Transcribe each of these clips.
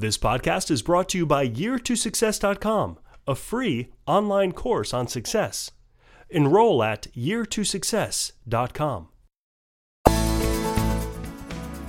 This podcast is brought to you by year2success.com, a free online course on success. Enroll at year2success.com.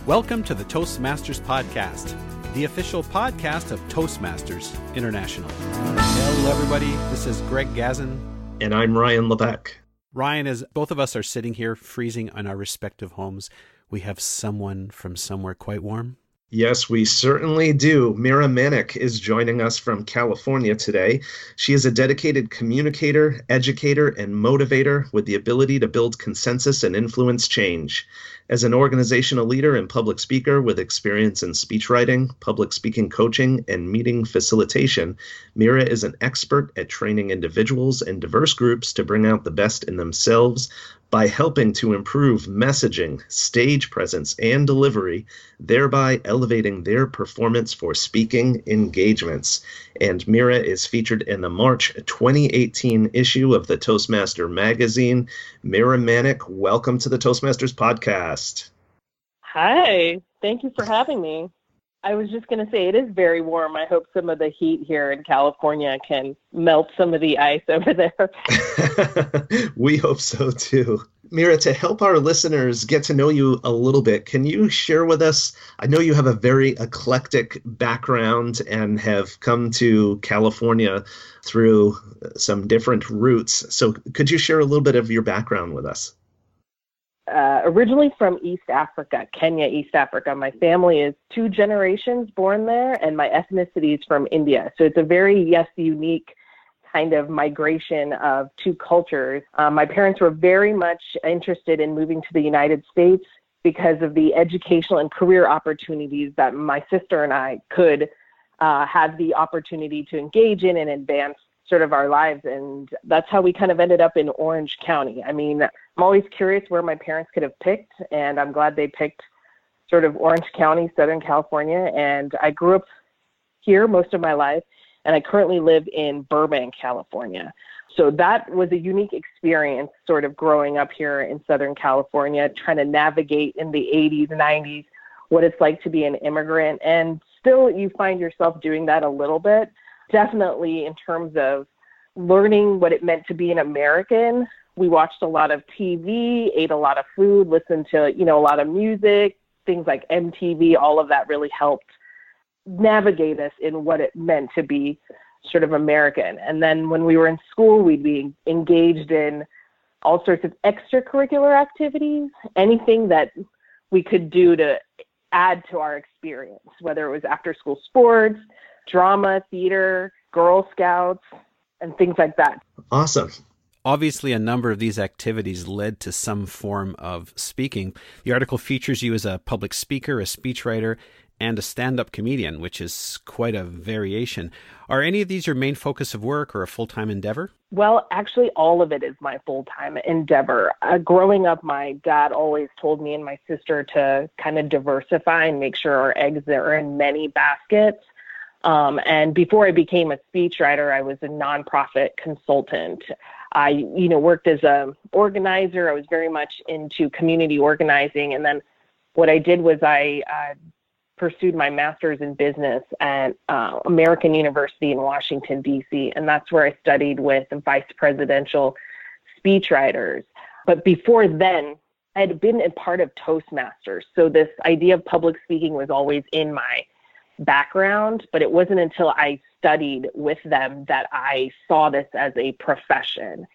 Welcome to the Toastmasters Podcast, the official podcast of Toastmasters International. Hello, everybody. This is Greg Gazin. And I'm Ryan Levesque. Ryan, as both of us are sitting here freezing in our respective homes, we have someone from somewhere quite warm. Yes, we certainly do. Meera Manek is joining us from California today. She is a dedicated communicator, educator, and motivator with the ability to build consensus and influence change. As an organizational leader and public speaker with experience in speechwriting, public speaking coaching, and meeting facilitation, Meera is an expert at training individuals and diverse groups to bring out the best in themselves by helping to improve messaging, stage presence, and delivery, thereby elevating their performance for speaking engagements. And Meera is featured in the March 2018 issue of the Toastmaster magazine. Meera Manek, welcome to the Toastmasters podcast. Hi, thank you for having me. I was just going to say it is very warm. I hope some of the heat here in California can melt some of the ice over there. we hope so too. Meera, to help our listeners get to know you a little bit, can you share with us? I know you have a very eclectic background and have come to California through some different routes. So, could you share a little bit of your background with us? Uh, originally from East Africa, Kenya, East Africa. My family is two generations born there, and my ethnicity is from India. So it's a very, yes, unique kind of migration of two cultures. Um, my parents were very much interested in moving to the United States because of the educational and career opportunities that my sister and I could uh, have the opportunity to engage in and advance sort of our lives. And that's how we kind of ended up in Orange County. I mean, I'm always curious where my parents could have picked, and I'm glad they picked sort of Orange County, Southern California. And I grew up here most of my life, and I currently live in Burbank, California. So that was a unique experience, sort of growing up here in Southern California, trying to navigate in the 80s, 90s, what it's like to be an immigrant. And still, you find yourself doing that a little bit definitely in terms of learning what it meant to be an American. We watched a lot of TV, ate a lot of food, listened to, you know, a lot of music, things like MTV, all of that really helped navigate us in what it meant to be sort of American. And then when we were in school, we'd be engaged in all sorts of extracurricular activities, anything that we could do to add to our experience, whether it was after school sports, drama, theater, Girl Scouts, and things like that. Awesome. Obviously, a number of these activities led to some form of speaking. The article features you as a public speaker, a speechwriter, and a stand up comedian, which is quite a variation. Are any of these your main focus of work or a full time endeavor? Well, actually, all of it is my full time endeavor. Uh, growing up, my dad always told me and my sister to kind of diversify and make sure our eggs are in many baskets. Um, and before I became a speechwriter, I was a nonprofit consultant. I, you know, worked as a organizer. I was very much into community organizing. And then what I did was I uh, pursued my master's in business at uh, American University in Washington, D.C. And that's where I studied with vice presidential speechwriters. But before then, I had been a part of Toastmasters. So this idea of public speaking was always in my background, but it wasn't until I studied with them that I saw this as a profession.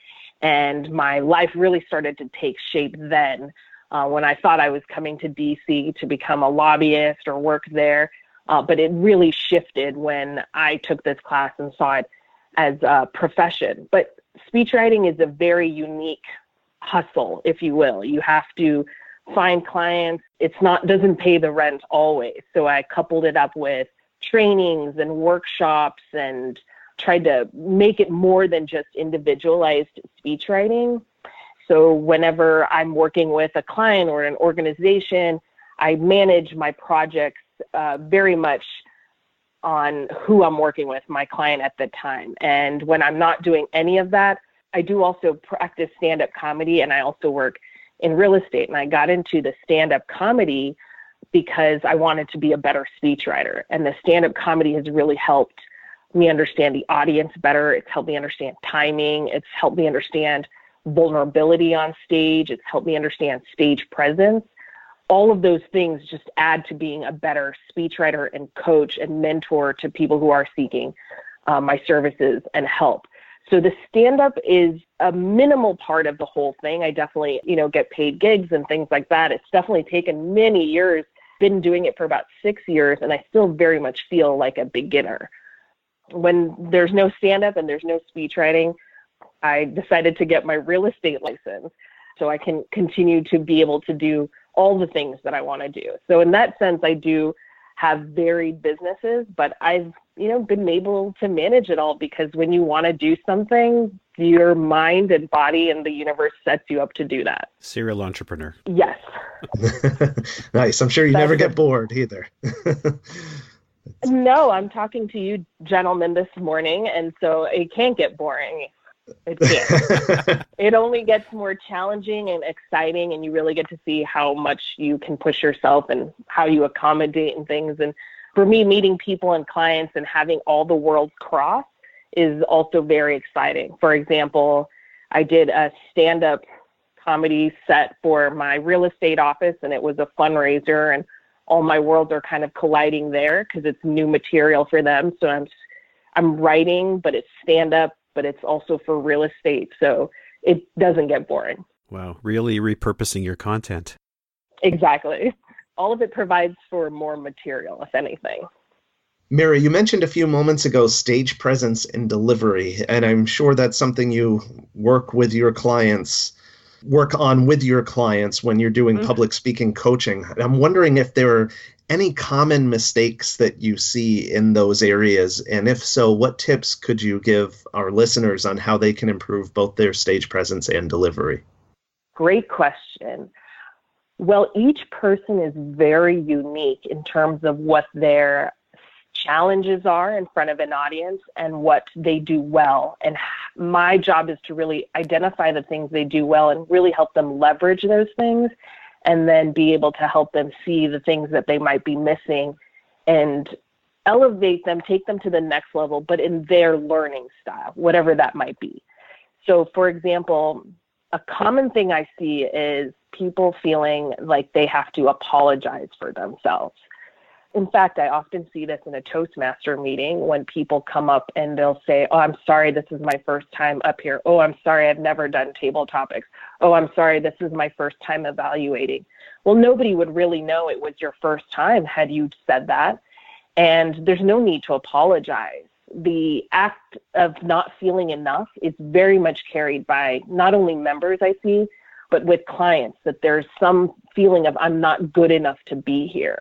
And my life really started to take shape then uh, when I thought I was coming to DC to become a lobbyist or work there. Uh, but it really shifted when I took this class and saw it as a profession. But speechwriting is a very unique hustle, if you will. You have to find clients. It's not doesn't pay the rent always. So I coupled it up with trainings and workshops and tried to make it more than just individualized speech writing. So whenever I'm working with a client or an organization, I manage my projects uh, very much on who I'm working with, my client at the time. And when I'm not doing any of that, I do also practice stand up comedy and I also work in real estate. And I got into the stand up comedy because I wanted to be a better speechwriter. And the stand up comedy has really helped me understand the audience better. It's helped me understand timing. It's helped me understand vulnerability on stage. It's helped me understand stage presence. All of those things just add to being a better speechwriter and coach and mentor to people who are seeking uh, my services and help. So the stand up is a minimal part of the whole thing. I definitely, you know, get paid gigs and things like that. It's definitely taken many years, been doing it for about 6 years and I still very much feel like a beginner. When there's no stand up and there's no speech writing, I decided to get my real estate license so I can continue to be able to do all the things that I want to do. So in that sense I do have varied businesses, but I've you know been able to manage it all because when you want to do something, your mind and body and the universe sets you up to do that. Serial entrepreneur. Yes. nice. I'm sure you That's never get bored either. no, I'm talking to you gentlemen this morning, and so it can't get boring. It can't. it only gets more challenging and exciting, and you really get to see how much you can push yourself and how you accommodate and things. And for me, meeting people and clients and having all the worlds cross is also very exciting. For example, I did a stand up comedy set for my real estate office, and it was a fundraiser, and all my worlds are kind of colliding there because it's new material for them. So I'm I'm writing, but it's stand up but it's also for real estate. So it doesn't get boring. Wow, really repurposing your content. Exactly. All of it provides for more material, if anything. Mary, you mentioned a few moments ago stage presence and delivery, and I'm sure that's something you work with your clients work on with your clients when you're doing mm-hmm. public speaking coaching. I'm wondering if there are any common mistakes that you see in those areas? And if so, what tips could you give our listeners on how they can improve both their stage presence and delivery? Great question. Well, each person is very unique in terms of what their challenges are in front of an audience and what they do well. And my job is to really identify the things they do well and really help them leverage those things and then be able to help them see the things that they might be missing and elevate them, take them to the next level, but in their learning style, whatever that might be. So, for example, a common thing I see is people feeling like they have to apologize for themselves in fact, I often see this in a Toastmaster meeting when people come up and they'll say, Oh, I'm sorry, this is my first time up here. Oh, I'm sorry, I've never done table topics. Oh, I'm sorry, this is my first time evaluating. Well, nobody would really know it was your first time had you said that. And there's no need to apologize. The act of not feeling enough is very much carried by not only members I see, but with clients that there's some feeling of I'm not good enough to be here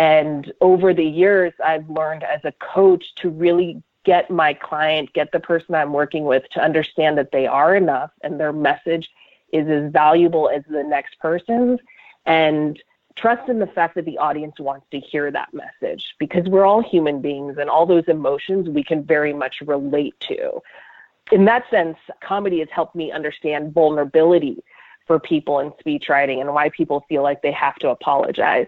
and over the years, I've learned as a coach to really get my client, get the person I'm working with to understand that they are enough and their message is as valuable as the next person's. And trust in the fact that the audience wants to hear that message because we're all human beings and all those emotions we can very much relate to. In that sense, comedy has helped me understand vulnerability for people in speech writing and why people feel like they have to apologize.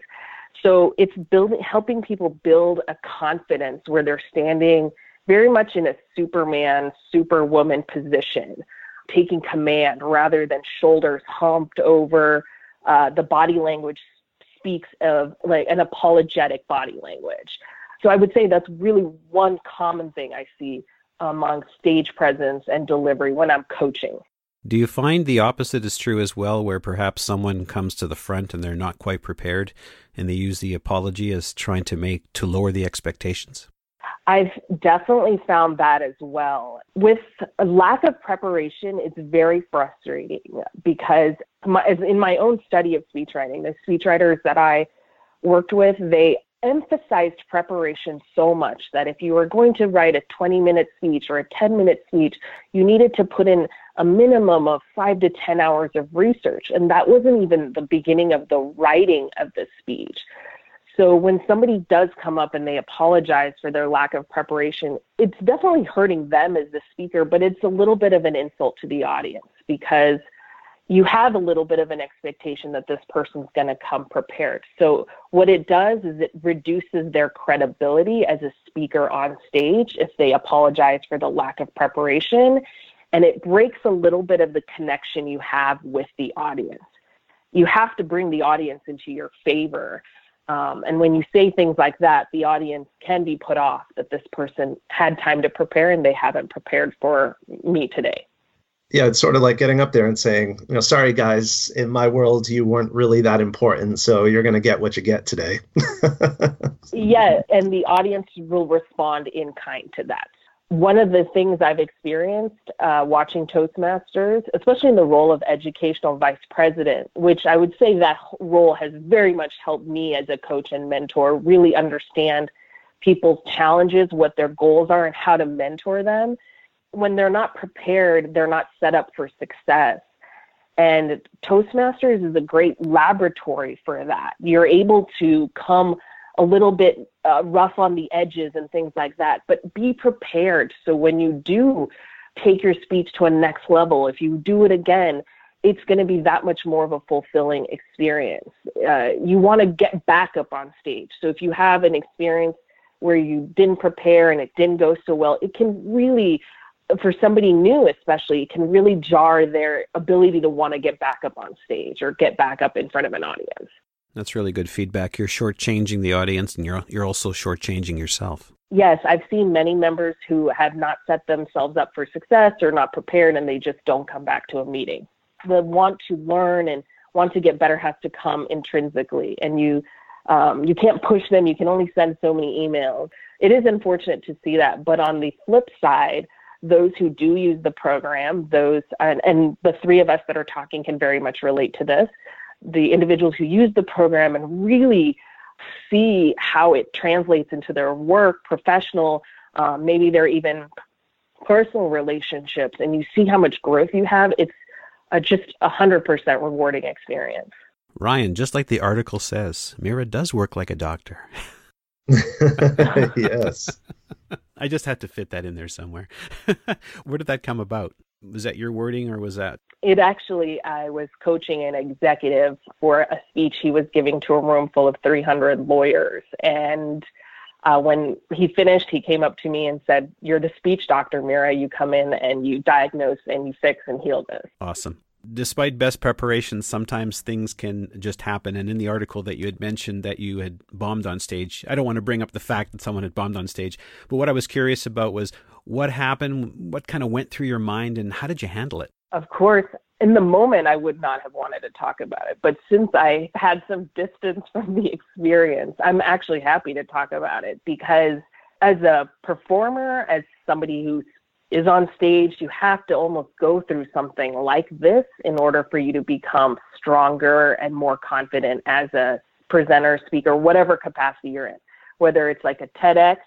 So it's building, helping people build a confidence where they're standing very much in a Superman, Superwoman position, taking command rather than shoulders humped over. Uh, the body language speaks of like an apologetic body language. So I would say that's really one common thing I see among stage presence and delivery when I'm coaching. Do you find the opposite is true as well, where perhaps someone comes to the front and they're not quite prepared and they use the apology as trying to make to lower the expectations? I've definitely found that as well. With a lack of preparation, it's very frustrating because my, in my own study of speech writing, the speechwriters that I worked with, they emphasized preparation so much that if you were going to write a 20 minute speech or a 10 minute speech, you needed to put in a minimum of five to 10 hours of research. And that wasn't even the beginning of the writing of the speech. So when somebody does come up and they apologize for their lack of preparation, it's definitely hurting them as the speaker, but it's a little bit of an insult to the audience because you have a little bit of an expectation that this person's going to come prepared. So, what it does is it reduces their credibility as a speaker on stage if they apologize for the lack of preparation, and it breaks a little bit of the connection you have with the audience. You have to bring the audience into your favor. Um, and when you say things like that, the audience can be put off that this person had time to prepare and they haven't prepared for me today yeah, it's sort of like getting up there and saying, you know, sorry guys, in my world you weren't really that important, so you're going to get what you get today. yeah, and the audience will respond in kind to that. One of the things I've experienced uh, watching Toastmasters, especially in the role of educational vice president, which I would say that role has very much helped me as a coach and mentor really understand people's challenges, what their goals are, and how to mentor them when they're not prepared, they're not set up for success. And Toastmasters is a great laboratory for that. You're able to come a little bit uh, rough on the edges and things like that, but be prepared. So when you do take your speech to a next level, if you do it again, it's going to be that much more of a fulfilling experience. Uh, you want to get back up on stage. So if you have an experience where you didn't prepare and it didn't go so well, it can really for somebody new especially can really jar their ability to want to get back up on stage or get back up in front of an audience. That's really good feedback. You're shortchanging the audience and you're you're also shortchanging yourself. Yes i've seen many members who have not set themselves up for success or not prepared and they just don't come back to a meeting. The want to learn and want to get better has to come intrinsically and you um, you can't push them. You can only send so many emails. It is unfortunate to see that but on the flip side those who do use the program, those, and, and the three of us that are talking can very much relate to this. The individuals who use the program and really see how it translates into their work, professional, um, maybe they're even personal relationships, and you see how much growth you have, it's a, just a 100% rewarding experience. Ryan, just like the article says, Meera does work like a doctor. yes. I just had to fit that in there somewhere. Where did that come about? Was that your wording or was that? It actually, I was coaching an executive for a speech he was giving to a room full of 300 lawyers. And uh, when he finished, he came up to me and said, You're the speech doctor, Meera. You come in and you diagnose and you fix and heal this. Awesome despite best preparations, sometimes things can just happen. And in the article that you had mentioned that you had bombed on stage, I don't want to bring up the fact that someone had bombed on stage, but what I was curious about was what happened, what kind of went through your mind, and how did you handle it? Of course, in the moment, I would not have wanted to talk about it. But since I had some distance from the experience, I'm actually happy to talk about it because as a performer, as somebody who's is on stage, you have to almost go through something like this in order for you to become stronger and more confident as a presenter, speaker, whatever capacity you're in. Whether it's like a TEDx,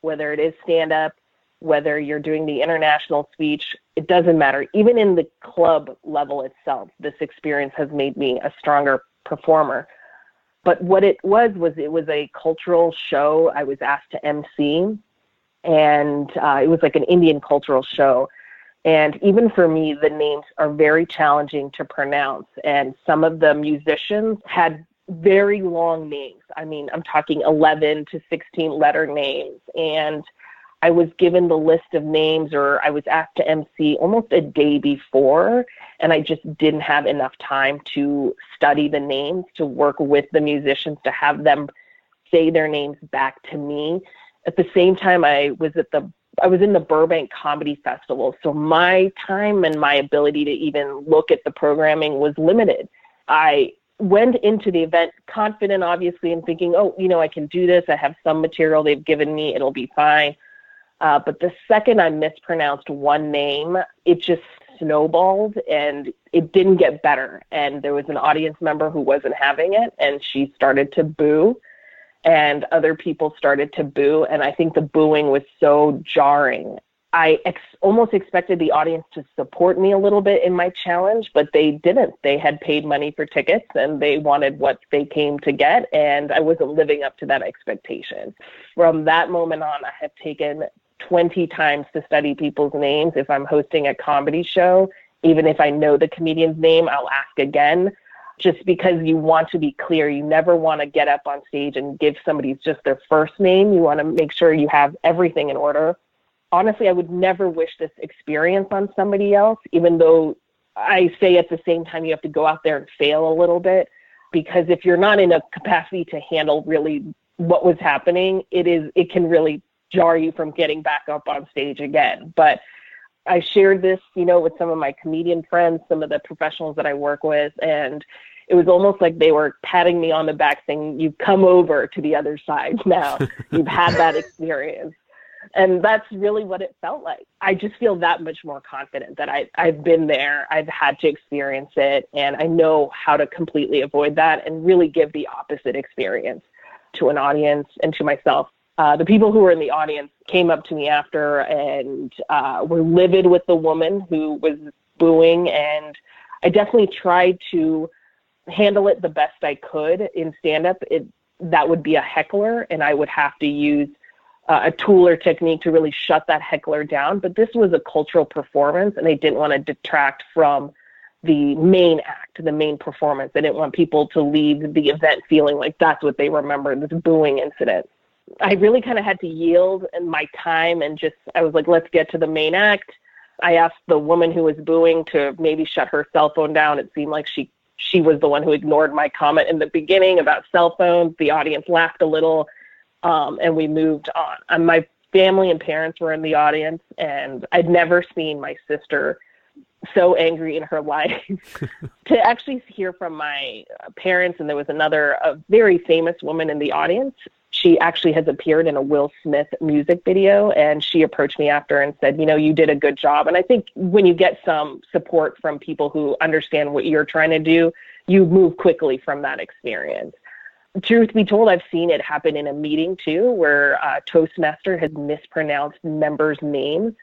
whether it is stand up, whether you're doing the international speech, it doesn't matter. Even in the club level itself, this experience has made me a stronger performer. But what it was was it was a cultural show. I was asked to MC and uh, it was like an Indian cultural show. And even for me, the names are very challenging to pronounce. And some of the musicians had very long names. I mean, I'm talking 11 to 16 letter names. And I was given the list of names, or I was asked to MC almost a day before, and I just didn't have enough time to study the names, to work with the musicians, to have them say their names back to me at the same time I was at the I was in the Burbank Comedy Festival, so my time and my ability to even look at the programming was limited. I went into the event confident, obviously, and thinking, oh, you know, I can do this. I have some material they've given me. It'll be fine. Uh, but the second I mispronounced one name, it just snowballed and it didn't get better. And there was an audience member who wasn't having it, and she started to boo and other people started to boo. And I think the booing was so jarring. I ex- almost expected the audience to support me a little bit in my challenge, but they didn't. They had paid money for tickets and they wanted what they came to get, and I wasn't living up to that expectation. From that moment on, I have taken 20 times to study people's names if I'm hosting a comedy show Even if I know the comedian's name, I'll ask again just because you want to be clear. You never want to get up on stage and give somebody just their first name. You want to make sure you have everything in order. Honestly, I would never wish this experience on somebody else, even though I say at the same time you have to go out there and fail a little bit because if you're not in a capacity to handle really what was happening, it is it can really jar you from getting back up on stage again. But I shared this, you know, with some of my comedian friends, some of the professionals that I work with, and it was almost like they were patting me on the back saying, You've come over to the other side now. You've had that experience. And that's really what it felt like. I just feel that much more confident that I, I've been there, I've had to experience it, and I know how to completely avoid that and really give the opposite experience to an audience and to myself. Uh, the people who were in the audience came up to me after and uh, were livid with the woman who was booing. And I definitely tried to handle it the best I could in stand up. That would be a heckler, and I would have to use uh, a tool or technique to really shut that heckler down. But this was a cultural performance, and they didn't want to detract from the main act, the main performance. They didn't want people to leave the event feeling like that's what they remember this booing incident. I really kind of had to yield in my time and just, I was like, let's get to the main act. I asked the woman who was booing to maybe shut her cell phone down. It seemed like she she was the one who ignored my comment in the beginning about cell phones. The audience laughed a little, um, and we moved on. And my family and parents were in the audience, and I'd never seen my sister so angry in her life. to actually hear from my parents, and there was another a very famous woman in the audience she actually has appeared in a Will Smith music video and she approached me after and said, you know, you did a good job. And I think when you get some support from people who understand what you're trying to do, you move quickly from that experience. Truth be told, I've seen it happen in a meeting too, where a Toastmaster has mispronounced members' names.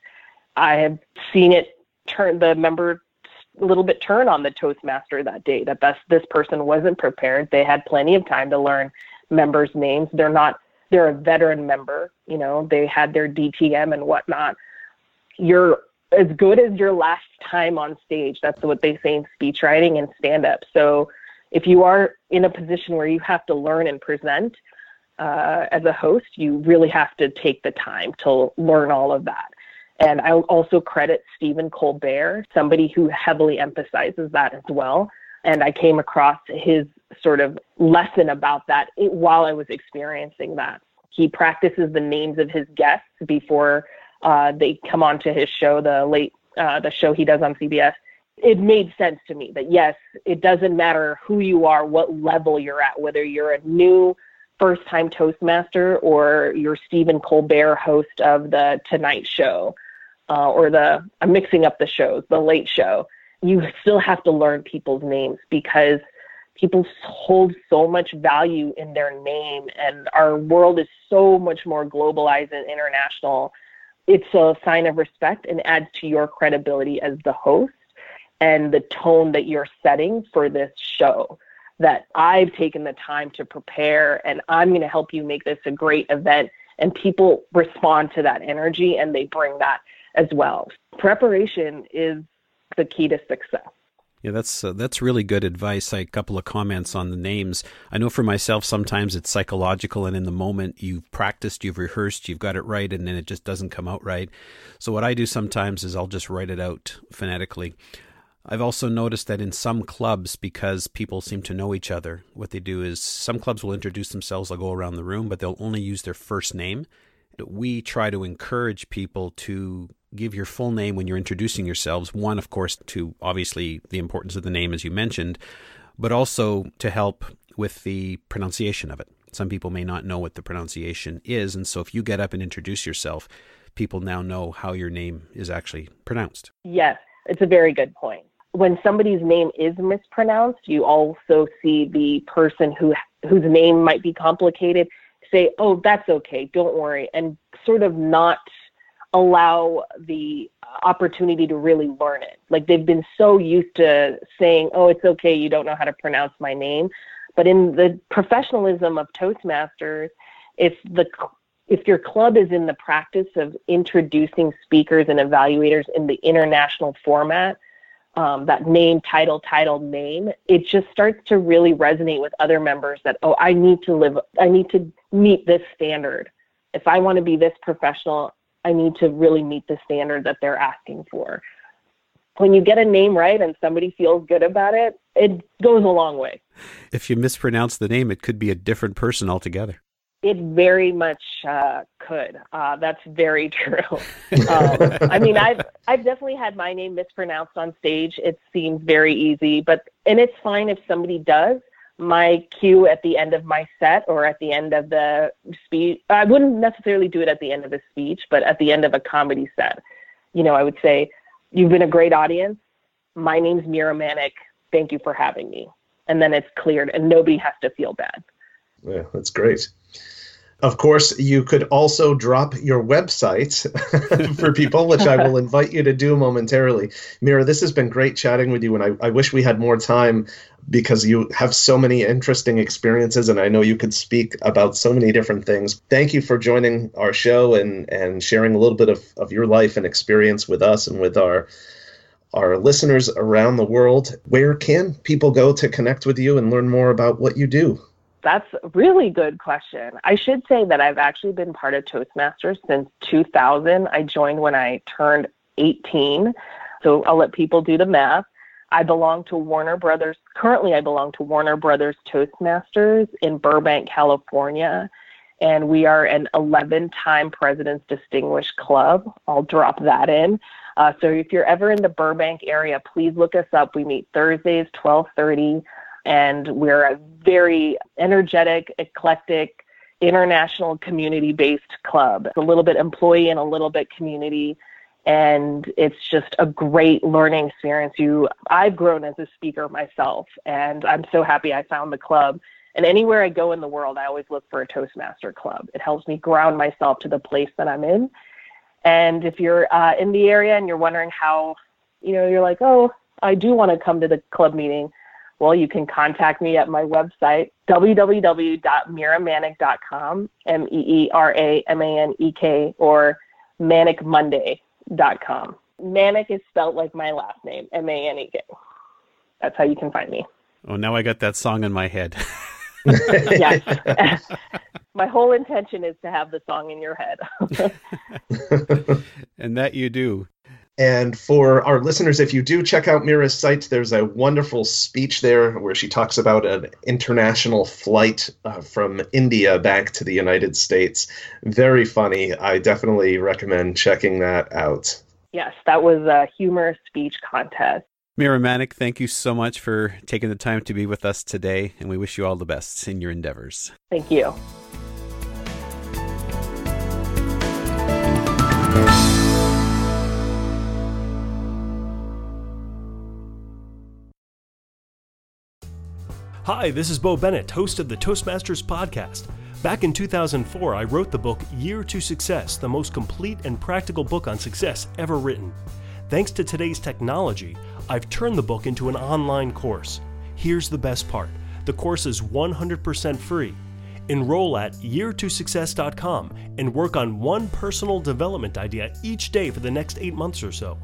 I have seen it turn the member a little bit turn on the Toastmaster that day. That this person wasn't prepared. They had plenty of time to learn members' names. They're not they're a veteran member, you know, they had their DTM and whatnot. You're as good as your last time on stage. That's what they say in speech writing and stand up. So if you are in a position where you have to learn and present uh, as a host, you really have to take the time to learn all of that. And I also credit Stephen Colbert, somebody who heavily emphasizes that as well. And I came across his sort of lesson about that while I was experiencing that. He practices the names of his guests before uh, they come onto his show, the late uh, the show he does on CBS. It made sense to me that yes, it doesn't matter who you are, what level you're at, whether you're a new first time Toastmaster or you're Stephen Colbert, host of the Tonight Show, uh, or the I'm mixing up the shows, the Late Show. You still have to learn people's names because people hold so much value in their name and our world is so much more globalized and international it's a sign of respect and adds to your credibility as the host and the tone that you're setting for this show that I've taken the time to prepare and I'm going to help you make this a great event and people respond to that energy and they bring that as well. Preparation is the key to success. Yeah, that's uh, that's really good advice. A couple of comments on the names. I know for myself, sometimes it's psychological, and in the moment you've practiced, you've rehearsed, you've got it right, and then it just doesn't come out right. So what I do sometimes is I'll just write it out phonetically. I've also noticed that in some clubs, because people seem to know each other, what they do is some clubs will introduce themselves, they'll go around the room, but they'll only use their first name. We try to encourage people to give your full name when you're introducing yourselves. One, of course, to obviously the importance of the name, as you mentioned, but also to help with the pronunciation of it. Some people may not know what the pronunciation is, and so if you get up and introduce yourself, people now know how your name is actually pronounced. Yes, it's a very good point. When somebody's name is mispronounced, you also see the person who whose name might be complicated say, "Oh, that's okay. Don't worry," and sort of not allow the opportunity to really learn it. Like they've been so used to saying, "Oh, it's okay, you don't know how to pronounce my name." But in the professionalism of Toastmasters, if the if your club is in the practice of introducing speakers and evaluators in the international format, um, that name, title, title, name, it just starts to really resonate with other members that, oh, I need to live, I need to meet this standard. If I want to be this professional, I need to really meet the standard that they're asking for. When you get a name right and somebody feels good about it, it goes a long way. If you mispronounce the name, it could be a different person altogether. It very much uh, could. Uh, that's very true. Um, I mean, I've I've definitely had my name mispronounced on stage. It seems very easy, but and it's fine if somebody does. My cue at the end of my set or at the end of the speech, I wouldn't necessarily do it at the end of a speech, but at the end of a comedy set, you know, I would say, "You've been a great audience. My name's Meera Manek. Thank you for having me." And then it's cleared, and nobody has to feel bad. Yeah, that's great. Of course, you could also drop your website for people, which I will invite you to do momentarily. Meera, this has been great chatting with you, and I, I wish we had more time because you have so many interesting experiences, and I know you could speak about so many different things. Thank you for joining our show and, and sharing a little bit of, of your life and experience with us and with our our listeners around the world. Where can people go to connect with you and learn more about what you do? That's a really good question. I should say that I've actually been part of Toastmasters since 2000. I joined when I turned 18. So I'll let people do the math. I belong to Warner Brothers. Currently, I belong to Warner Brothers Toastmasters in Burbank, California. And we are an 11 time President's Distinguished Club. I'll drop that in. Uh, so if you're ever in the Burbank area, please look us up. We meet Thursdays, 1230 and we're a very energetic, eclectic, international community based club. It's a little bit employee and a little bit community. And it's just a great learning experience. You, I've grown as a speaker myself, and I'm so happy I found the club. And anywhere I go in the world, I always look for a Toastmaster club. It helps me ground myself to the place that I'm in. And if you're uh, in the area and you're wondering how, you know, you're like, oh, I do want to come to the club meeting well, you can contact me at my website, www.meeramanek.com, M E E R A M A N E K, or manicmonday.com. Manic is spelled like my last name, M A N E K. That's how you can find me. Oh, now I got that song in my head. yes. my whole intention is to have the song in your head. and that you do. And for our listeners, if you do check out Meera's site, there's a wonderful speech there where she talks about an international flight uh, from India back to the United States. Very funny. I definitely recommend checking that out. Yes, that was a humorous speech contest. Meera Manek, thank you so much for taking the time to be with us today, and we wish you all the best in your endeavors. Thank you. Hi, this is Bo Bennett, host of the Toastmasters podcast. Back in 2004, I wrote the book Year to Success, the most complete and practical book on success ever written. Thanks to today's technology, I've turned the book into an online course. Here's the best part the course is 100% free. Enroll at year2success.com and work on one personal development idea each day for the next eight months or so.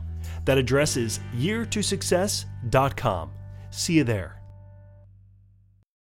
That address is year2success.com. See you there.